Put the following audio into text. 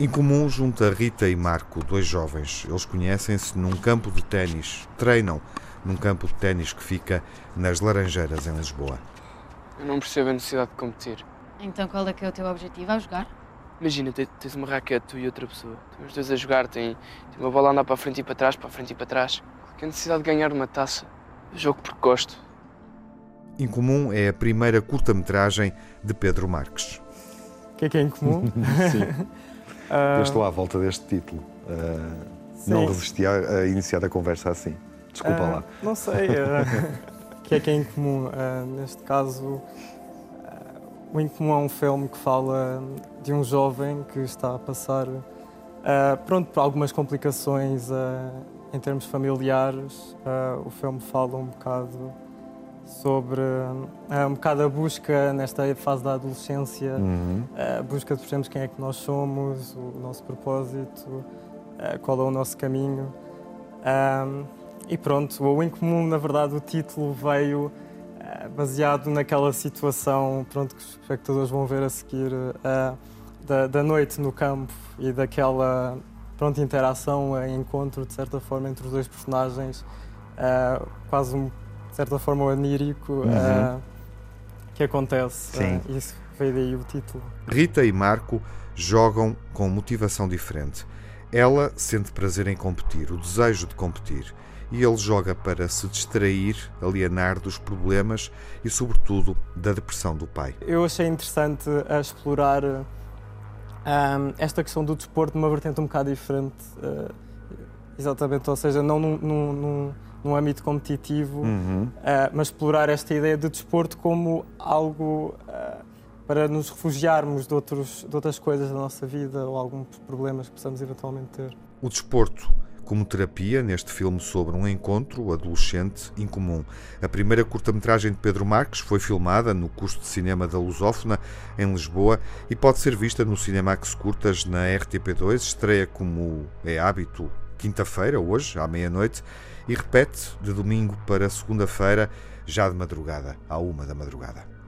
Incomum junta Rita e Marco, dois jovens. Eles conhecem-se num campo de ténis, treinam num campo de ténis que fica nas Laranjeiras, em Lisboa. Eu não percebo a necessidade de competir. Então qual é que é o teu objetivo ao jogar? Imagina, tens uma raquete, tu e outra pessoa. Estão os dois a jogar, tem, tem uma bola a andar para a frente e para trás, para a frente e para trás. Que necessidade de ganhar uma taça? Eu jogo porque gosto. Incomum é a primeira curta-metragem de Pedro Marques. O que é que é incomum? Sim. Eu estou à volta deste título. Uh, não resisti a, a, iniciar a conversa assim. Desculpa uh, lá. Não sei. Uh, o que é que é incomum? neste caso, o Incomum é um filme que fala de um jovem que está a passar pronto, por algumas complicações em termos familiares. o filme fala um bocado sobre uh, um bocado a busca nesta fase da adolescência, uhum. a busca de percebermos quem é que nós somos, o nosso propósito, uh, qual é o nosso caminho. Um, e pronto, o Incomum, na verdade, o título veio uh, baseado naquela situação pronto, que os espectadores vão ver a seguir da, da noite no campo e daquela pronto, interação, encontro, de certa forma, entre os dois personagens, quase um de certa forma, onírico uhum. uh, que acontece. Sim. Uh, isso veio daí o título. Rita e Marco jogam com motivação diferente. Ela sente prazer em competir, o desejo de competir, e ele joga para se distrair, alienar dos problemas e, sobretudo, da depressão do pai. Eu achei interessante explorar esta questão do desporto numa vertente um bocado diferente. Uh, exatamente, ou seja, não num, num, num num âmbito competitivo, uhum. uh, mas explorar esta ideia de desporto como algo uh, para nos refugiarmos de, outros, de outras coisas da nossa vida ou alguns problemas que possamos eventualmente ter. O desporto como terapia neste filme sobre um encontro adolescente incomum. A primeira curta-metragem de Pedro Marques foi filmada no curso de cinema da Lusófona, em Lisboa, e pode ser vista no Cinemax Curtas na RTP2. Estreia como é hábito quinta-feira, hoje, à meia-noite, e repete de domingo para segunda-feira, já de madrugada, à uma da madrugada.